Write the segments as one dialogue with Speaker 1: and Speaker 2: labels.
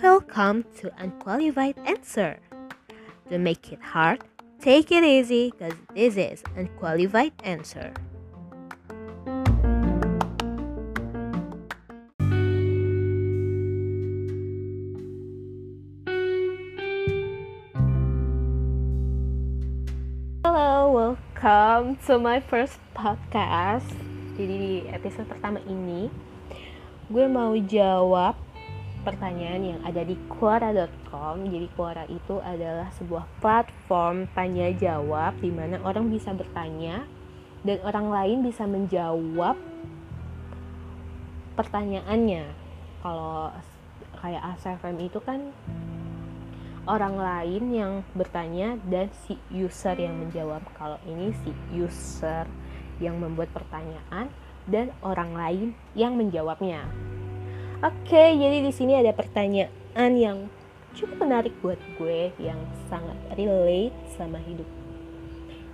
Speaker 1: Welcome to Unqualified Answer. Don't make it hard, take it easy because this is Unqualified Answer. Hello, welcome to my first podcast. Jadi di episode pertama ini, gue mau jawab pertanyaan yang ada di Quora.com. Jadi Quora itu adalah sebuah platform tanya jawab di mana orang bisa bertanya dan orang lain bisa menjawab pertanyaannya. Kalau kayak ASFM itu kan orang lain yang bertanya dan si user yang menjawab. Kalau ini si user yang membuat pertanyaan dan orang lain yang menjawabnya. Oke, jadi di sini ada pertanyaan yang cukup menarik buat gue yang sangat relate sama hidup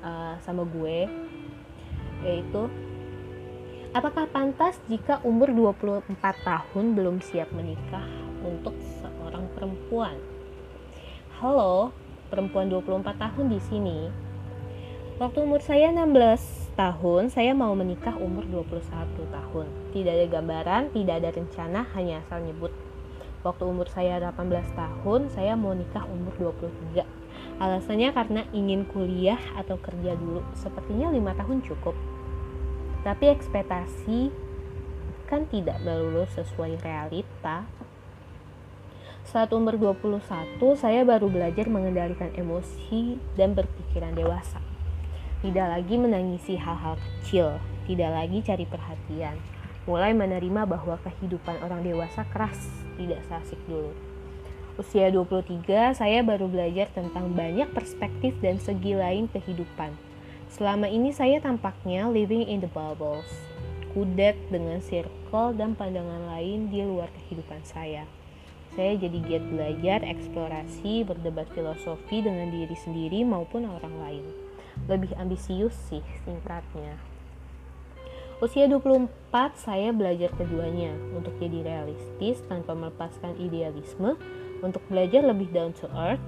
Speaker 1: uh, sama gue yaitu apakah pantas jika umur 24 tahun belum siap menikah untuk seorang perempuan? Halo, perempuan 24 tahun di sini. Waktu umur saya 16 tahun, saya mau menikah umur 21 tahun. Tidak ada gambaran, tidak ada rencana, hanya asal nyebut. Waktu umur saya 18 tahun, saya mau nikah umur 23. Alasannya karena ingin kuliah atau kerja dulu. Sepertinya lima tahun cukup. Tapi ekspektasi kan tidak melulu sesuai realita. Saat umur 21, saya baru belajar mengendalikan emosi dan berpikiran dewasa. Tidak lagi menangisi hal-hal kecil, tidak lagi cari perhatian. Mulai menerima bahwa kehidupan orang dewasa keras, tidak seasik dulu. Usia 23, saya baru belajar tentang banyak perspektif dan segi lain kehidupan. Selama ini saya tampaknya living in the bubbles, kudet dengan circle dan pandangan lain di luar kehidupan saya saya jadi giat belajar, eksplorasi, berdebat filosofi dengan diri sendiri maupun orang lain. Lebih ambisius sih singkatnya. Usia 24 saya belajar keduanya untuk jadi realistis tanpa melepaskan idealisme, untuk belajar lebih down to earth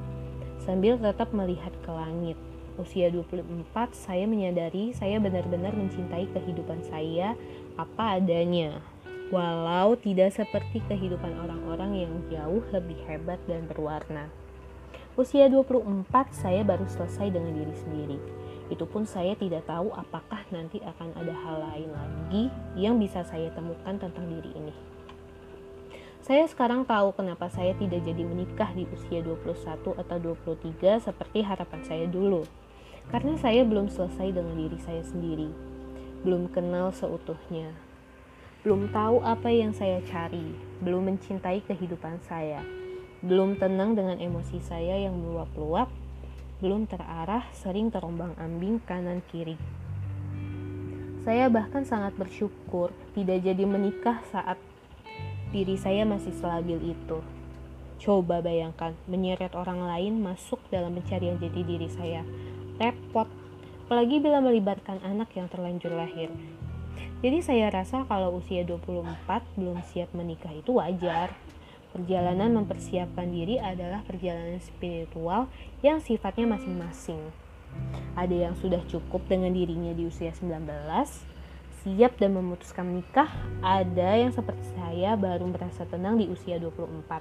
Speaker 1: sambil tetap melihat ke langit. Usia 24 saya menyadari saya benar-benar mencintai kehidupan saya apa adanya walau tidak seperti kehidupan orang-orang yang jauh lebih hebat dan berwarna. Usia 24 saya baru selesai dengan diri sendiri. Itu pun saya tidak tahu apakah nanti akan ada hal lain lagi yang bisa saya temukan tentang diri ini. Saya sekarang tahu kenapa saya tidak jadi menikah di usia 21 atau 23 seperti harapan saya dulu. Karena saya belum selesai dengan diri saya sendiri. Belum kenal seutuhnya, belum tahu apa yang saya cari, belum mencintai kehidupan saya, belum tenang dengan emosi saya yang meluap-luap, belum terarah, sering terombang-ambing kanan kiri. Saya bahkan sangat bersyukur tidak jadi menikah saat diri saya masih selabil itu. Coba bayangkan, menyeret orang lain masuk dalam pencarian jati diri saya. Repot, apalagi bila melibatkan anak yang terlanjur lahir. Jadi saya rasa kalau usia 24 belum siap menikah itu wajar. Perjalanan mempersiapkan diri adalah perjalanan spiritual yang sifatnya masing-masing. Ada yang sudah cukup dengan dirinya di usia 19, siap dan memutuskan menikah. Ada yang seperti saya baru merasa tenang di usia 24.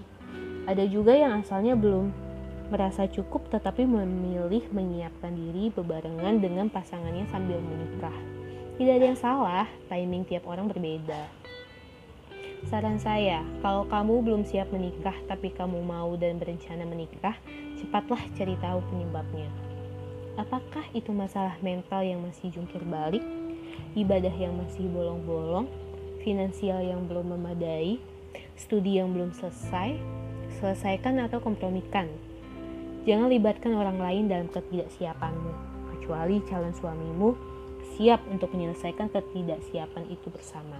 Speaker 1: Ada juga yang asalnya belum merasa cukup tetapi memilih menyiapkan diri bebarengan dengan pasangannya sambil menikah. Tidak ada yang salah, timing tiap orang berbeda. Saran saya, kalau kamu belum siap menikah tapi kamu mau dan berencana menikah, cepatlah cari tahu penyebabnya. Apakah itu masalah mental yang masih jungkir balik, ibadah yang masih bolong-bolong, finansial yang belum memadai, studi yang belum selesai, selesaikan atau kompromikan. Jangan libatkan orang lain dalam ketidaksiapanmu, kecuali calon suamimu siap untuk menyelesaikan ketidaksiapan itu bersama.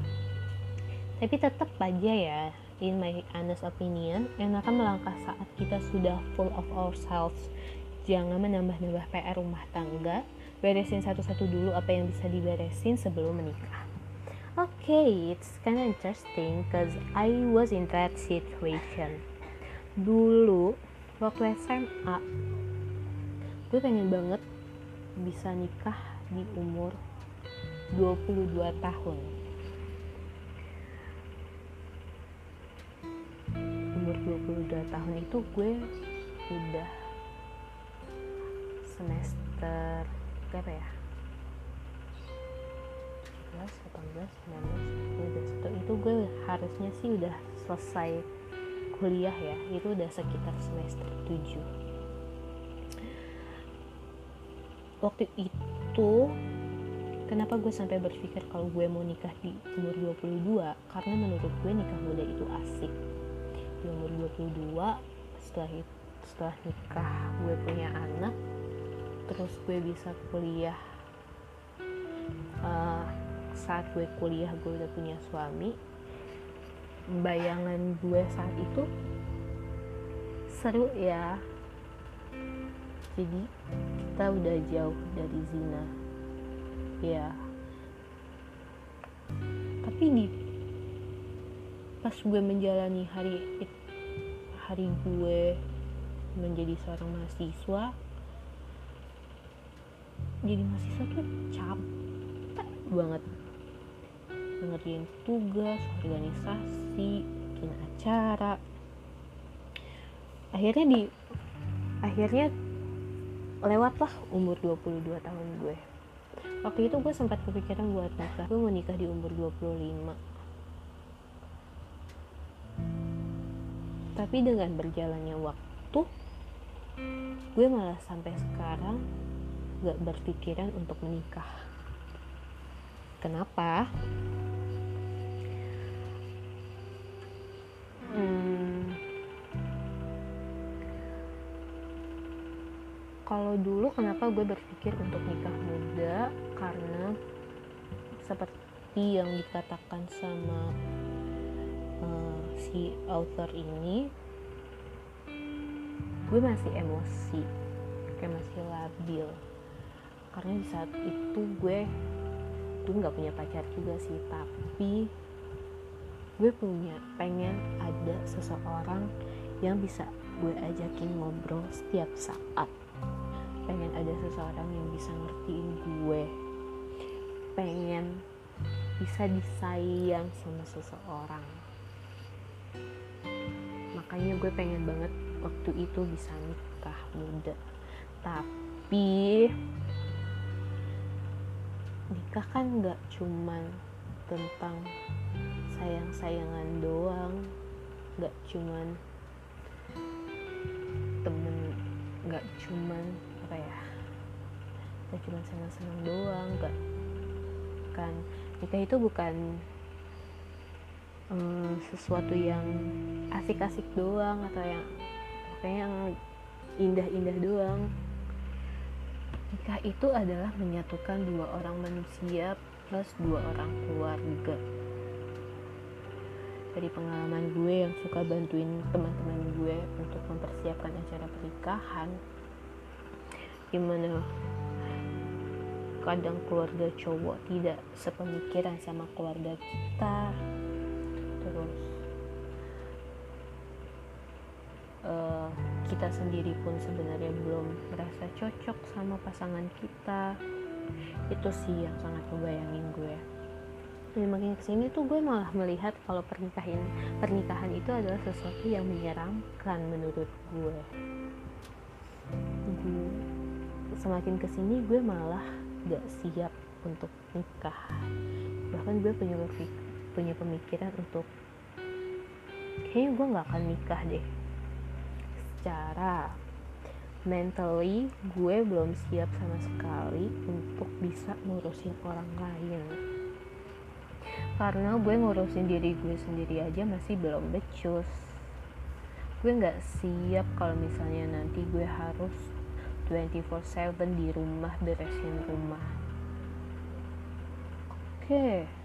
Speaker 1: Tapi tetap aja ya, in my honest opinion, enakan melangkah saat kita sudah full of ourselves. Jangan menambah-nambah PR rumah tangga, beresin satu-satu dulu apa yang bisa diberesin sebelum menikah. okay it's kind of interesting cause I was in that situation dulu waktu SMA gue pengen banget bisa nikah di umur 22 tahun 22 tahun itu gue udah semester berapa ya? 17, 18, 19, 20 itu gue harusnya sih udah selesai kuliah ya itu udah sekitar semester 7 waktu itu kenapa gue sampai berpikir kalau gue mau nikah di umur 22 karena menurut gue nikah muda itu asik di umur 22 setelah itu setelah nikah gue punya anak terus gue bisa kuliah uh, saat gue kuliah gue udah punya suami. Bayangan gue saat itu seru ya. Jadi kita udah jauh dari zina. Ya. Tapi di pas gue menjalani hari hari gue menjadi seorang mahasiswa jadi mahasiswa tuh capek banget. Ngerjain tugas organisasi bikin acara. Akhirnya di akhirnya lewatlah umur 22 tahun gue. Waktu itu gue sempat kepikiran buat nikah. Gue mau nikah di umur 25 tapi dengan berjalannya waktu gue malah sampai sekarang gak berpikiran untuk menikah. Kenapa? Hmm, kalau dulu kenapa gue berpikir untuk nikah muda? Karena seperti yang dikatakan sama uh, si author ini gue masih emosi kayak masih labil. Karena di saat itu gue tuh nggak punya pacar juga sih tapi gue punya pengen ada seseorang yang bisa gue ajakin ngobrol setiap saat. Pengen ada seseorang yang bisa ngertiin gue. Pengen bisa disayang sama seseorang makanya gue pengen banget waktu itu bisa nikah muda. Tapi nikah kan nggak cuman tentang sayang-sayangan doang. Nggak cuman temen nggak cuman apa ya nggak cuman senang-senang doang nggak kan. Nikah itu bukan um, sesuatu yang asik-asik doang atau yang kayak yang indah-indah doang. Nikah itu adalah menyatukan dua orang manusia plus dua orang keluarga. Dari pengalaman gue yang suka bantuin teman-teman gue untuk mempersiapkan acara pernikahan gimana kadang keluarga cowok tidak sepemikiran sama keluarga kita terus uh, kita sendiri pun sebenarnya belum merasa cocok sama pasangan kita. Itu sih yang sangat membayangin gue. Dan makin ke sini tuh gue malah melihat kalau pernikahan pernikahan itu adalah sesuatu yang menyeramkan menurut gue. Gue semakin ke sini gue malah gak siap untuk nikah. Bahkan gue punya punya pemikiran untuk kayaknya gue nggak akan nikah deh. Secara mentally gue belum siap sama sekali untuk bisa ngurusin orang lain. Karena gue ngurusin diri gue sendiri aja masih belum becus. Gue nggak siap kalau misalnya nanti gue harus 24/7 di rumah beresin rumah. Oke. Okay.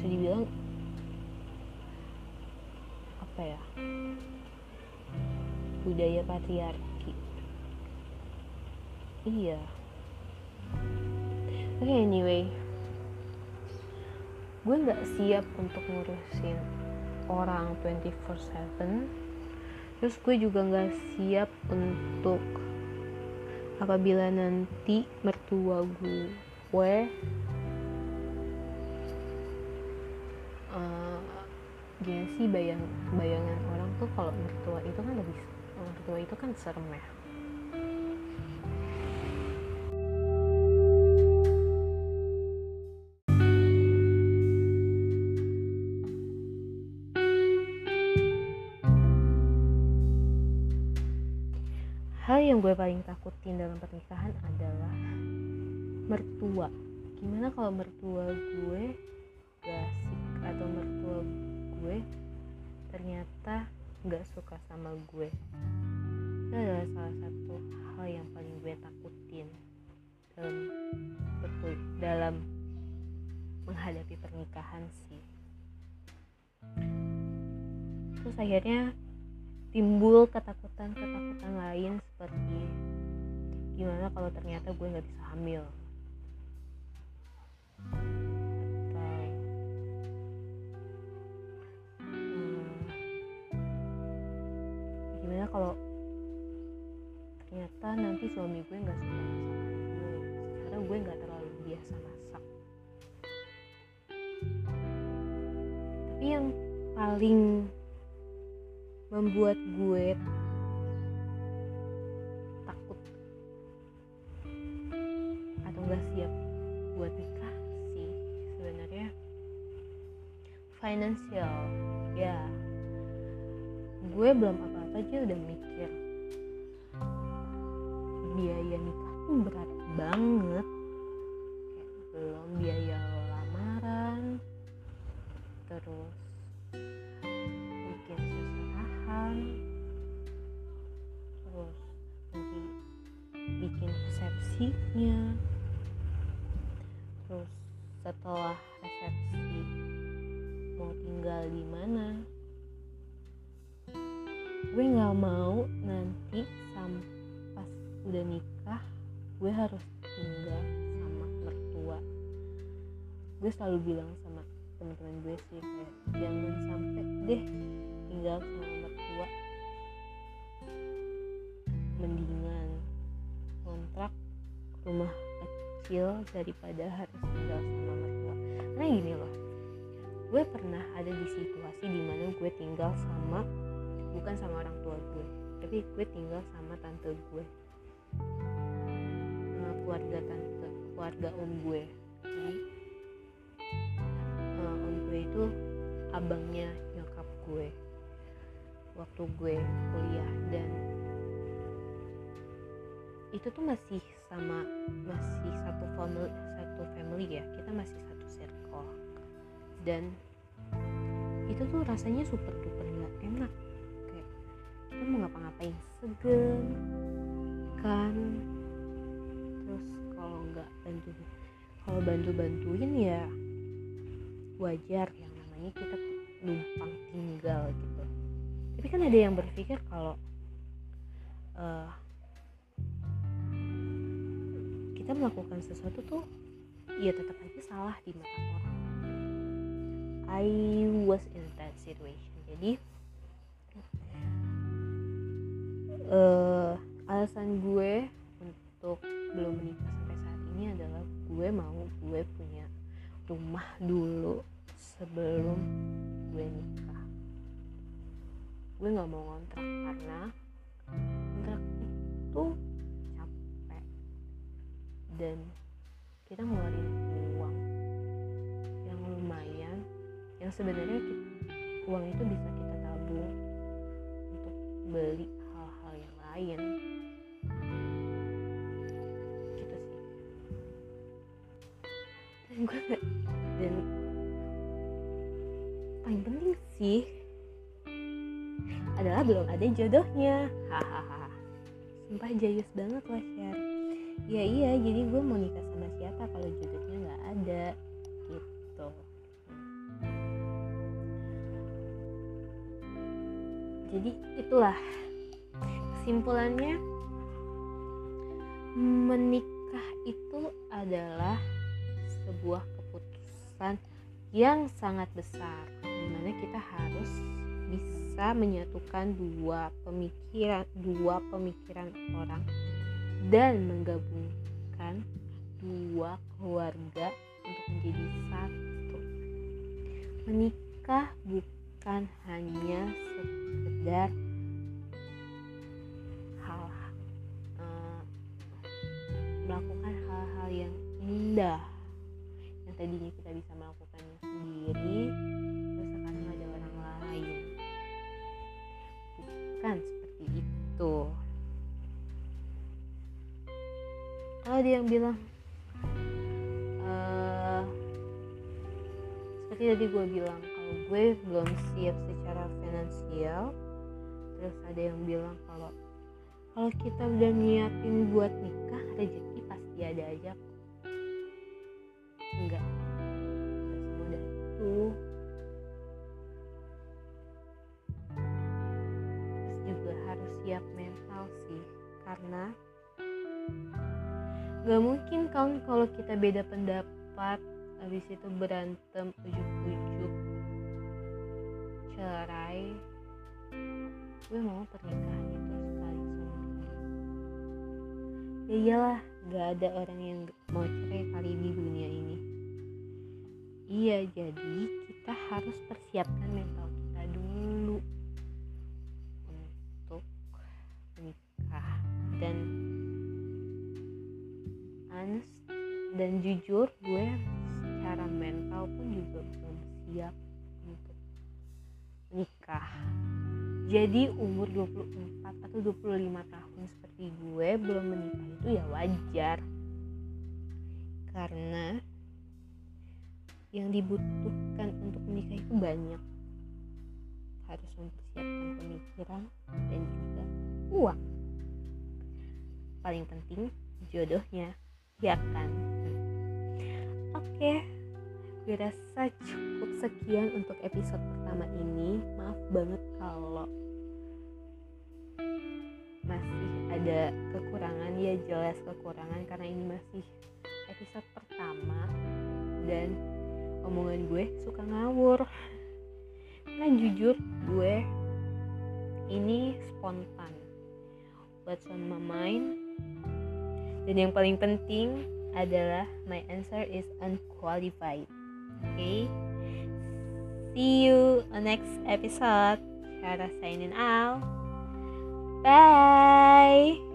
Speaker 1: bisa dibilang apa ya? Budaya patriarki. Iya. Oke okay, anyway. Gue nggak siap untuk ngurusin orang 24/7 terus gue juga nggak siap untuk apabila nanti mertua gue gimana sih bayang bayangan orang tuh kalau mertua itu kan lebih mertua itu kan serem ya. Hal yang gue paling takutin dalam pernikahan adalah mertua. Gimana kalau mertua gue gak asik atau mertua gue ternyata gak suka sama gue. Itu adalah salah satu hal yang paling gue takutin dalam betul dalam menghadapi pernikahan sih. Terus akhirnya timbul ketakutan-ketakutan lain seperti gimana kalau ternyata gue nggak bisa hamil nanti suami gue nggak suka masakan gue karena gue nggak terlalu biasa masak. Tapi yang paling membuat gue takut atau gak siap buat nikah sih sebenarnya financial. Ya gue belum apa-apa aja udah mikir biaya nikah tuh berat banget. Kayak belum biaya lamaran terus bikin seserahan terus nanti bikin resepsinya. Terus setelah resepsi mau tinggal di mana? Gue nggak mau nanti sampai udah nikah gue harus tinggal sama mertua. Gue selalu bilang sama teman-teman gue sih kayak jangan sampai deh tinggal sama mertua. Mendingan kontrak rumah kecil daripada harus tinggal sama mertua. Karena gini loh gue pernah ada di situasi di mana gue tinggal sama bukan sama orang tua gue tapi gue tinggal sama tante gue keluarga tante keluarga om gue. Jadi uh, om gue itu abangnya nyokap gue waktu gue kuliah dan itu tuh masih sama masih satu family satu family ya kita masih satu circle. Dan itu tuh rasanya super duper nggak enak. Kayak kita mau ngapa-ngapain segen kan terus kalau nggak bantu kalau bantu bantuin ya wajar yang namanya kita numpang tinggal gitu. Tapi kan ada yang berpikir kalau uh, kita melakukan sesuatu tuh ya tetap aja salah di mata orang. I was in that situation. Jadi uh, alasan gue untuk belum menikah sampai saat ini adalah gue mau gue punya rumah dulu sebelum gue nikah. Gue nggak mau ngontrak karena kontrak itu capek dan kita ngeluarin uang yang lumayan yang sebenarnya uang itu bisa kita tabung untuk beli hal-hal yang lain gue dan paling penting sih adalah belum ada jodohnya. Hahaha. Sumpah jayus banget lah share ya iya jadi gue mau nikah sama siapa kalau jodohnya nggak ada? Gitu. Jadi itulah kesimpulannya. Menikah itu adalah sebuah keputusan yang sangat besar di mana kita harus bisa menyatukan dua pemikiran dua pemikiran orang dan menggabungkan dua keluarga untuk menjadi satu. Menikah bukan hanya sekedar hal uh, melakukan hal-hal yang indah tadinya kita bisa melakukannya sendiri terus sekarang ada orang lain. Bukan seperti itu. Kalau ada yang bilang uh, seperti tadi gue bilang kalau gue belum siap secara finansial terus ada yang bilang kalau kalau kita udah niatin buat nikah rezeki pasti ada aja enggak kita beda pendapat habis itu berantem ujuk-ujuk. Cerai. Gue mau pernikahan itu sekali seumur ya iyalah gak ada orang yang mau cerai kali di dunia ini. Iya jadi kita harus persiapkan mental jujur gue secara mental pun juga belum siap untuk menikah jadi umur 24 atau 25 tahun seperti gue belum menikah itu ya wajar. Karena yang dibutuhkan untuk menikah itu banyak. Harus mempersiapkan pemikiran dan juga uang. Paling penting jodohnya ya kan oke. Gue rasa cukup sekian untuk episode pertama ini. Maaf banget kalau masih ada kekurangan. Ya jelas kekurangan karena ini masih episode pertama. Dan omongan gue suka ngawur. Karena jujur gue ini spontan. On my mind dan yang paling penting adalah my answer is unqualified. Okay. See you on next episode. Cara signing out. Bye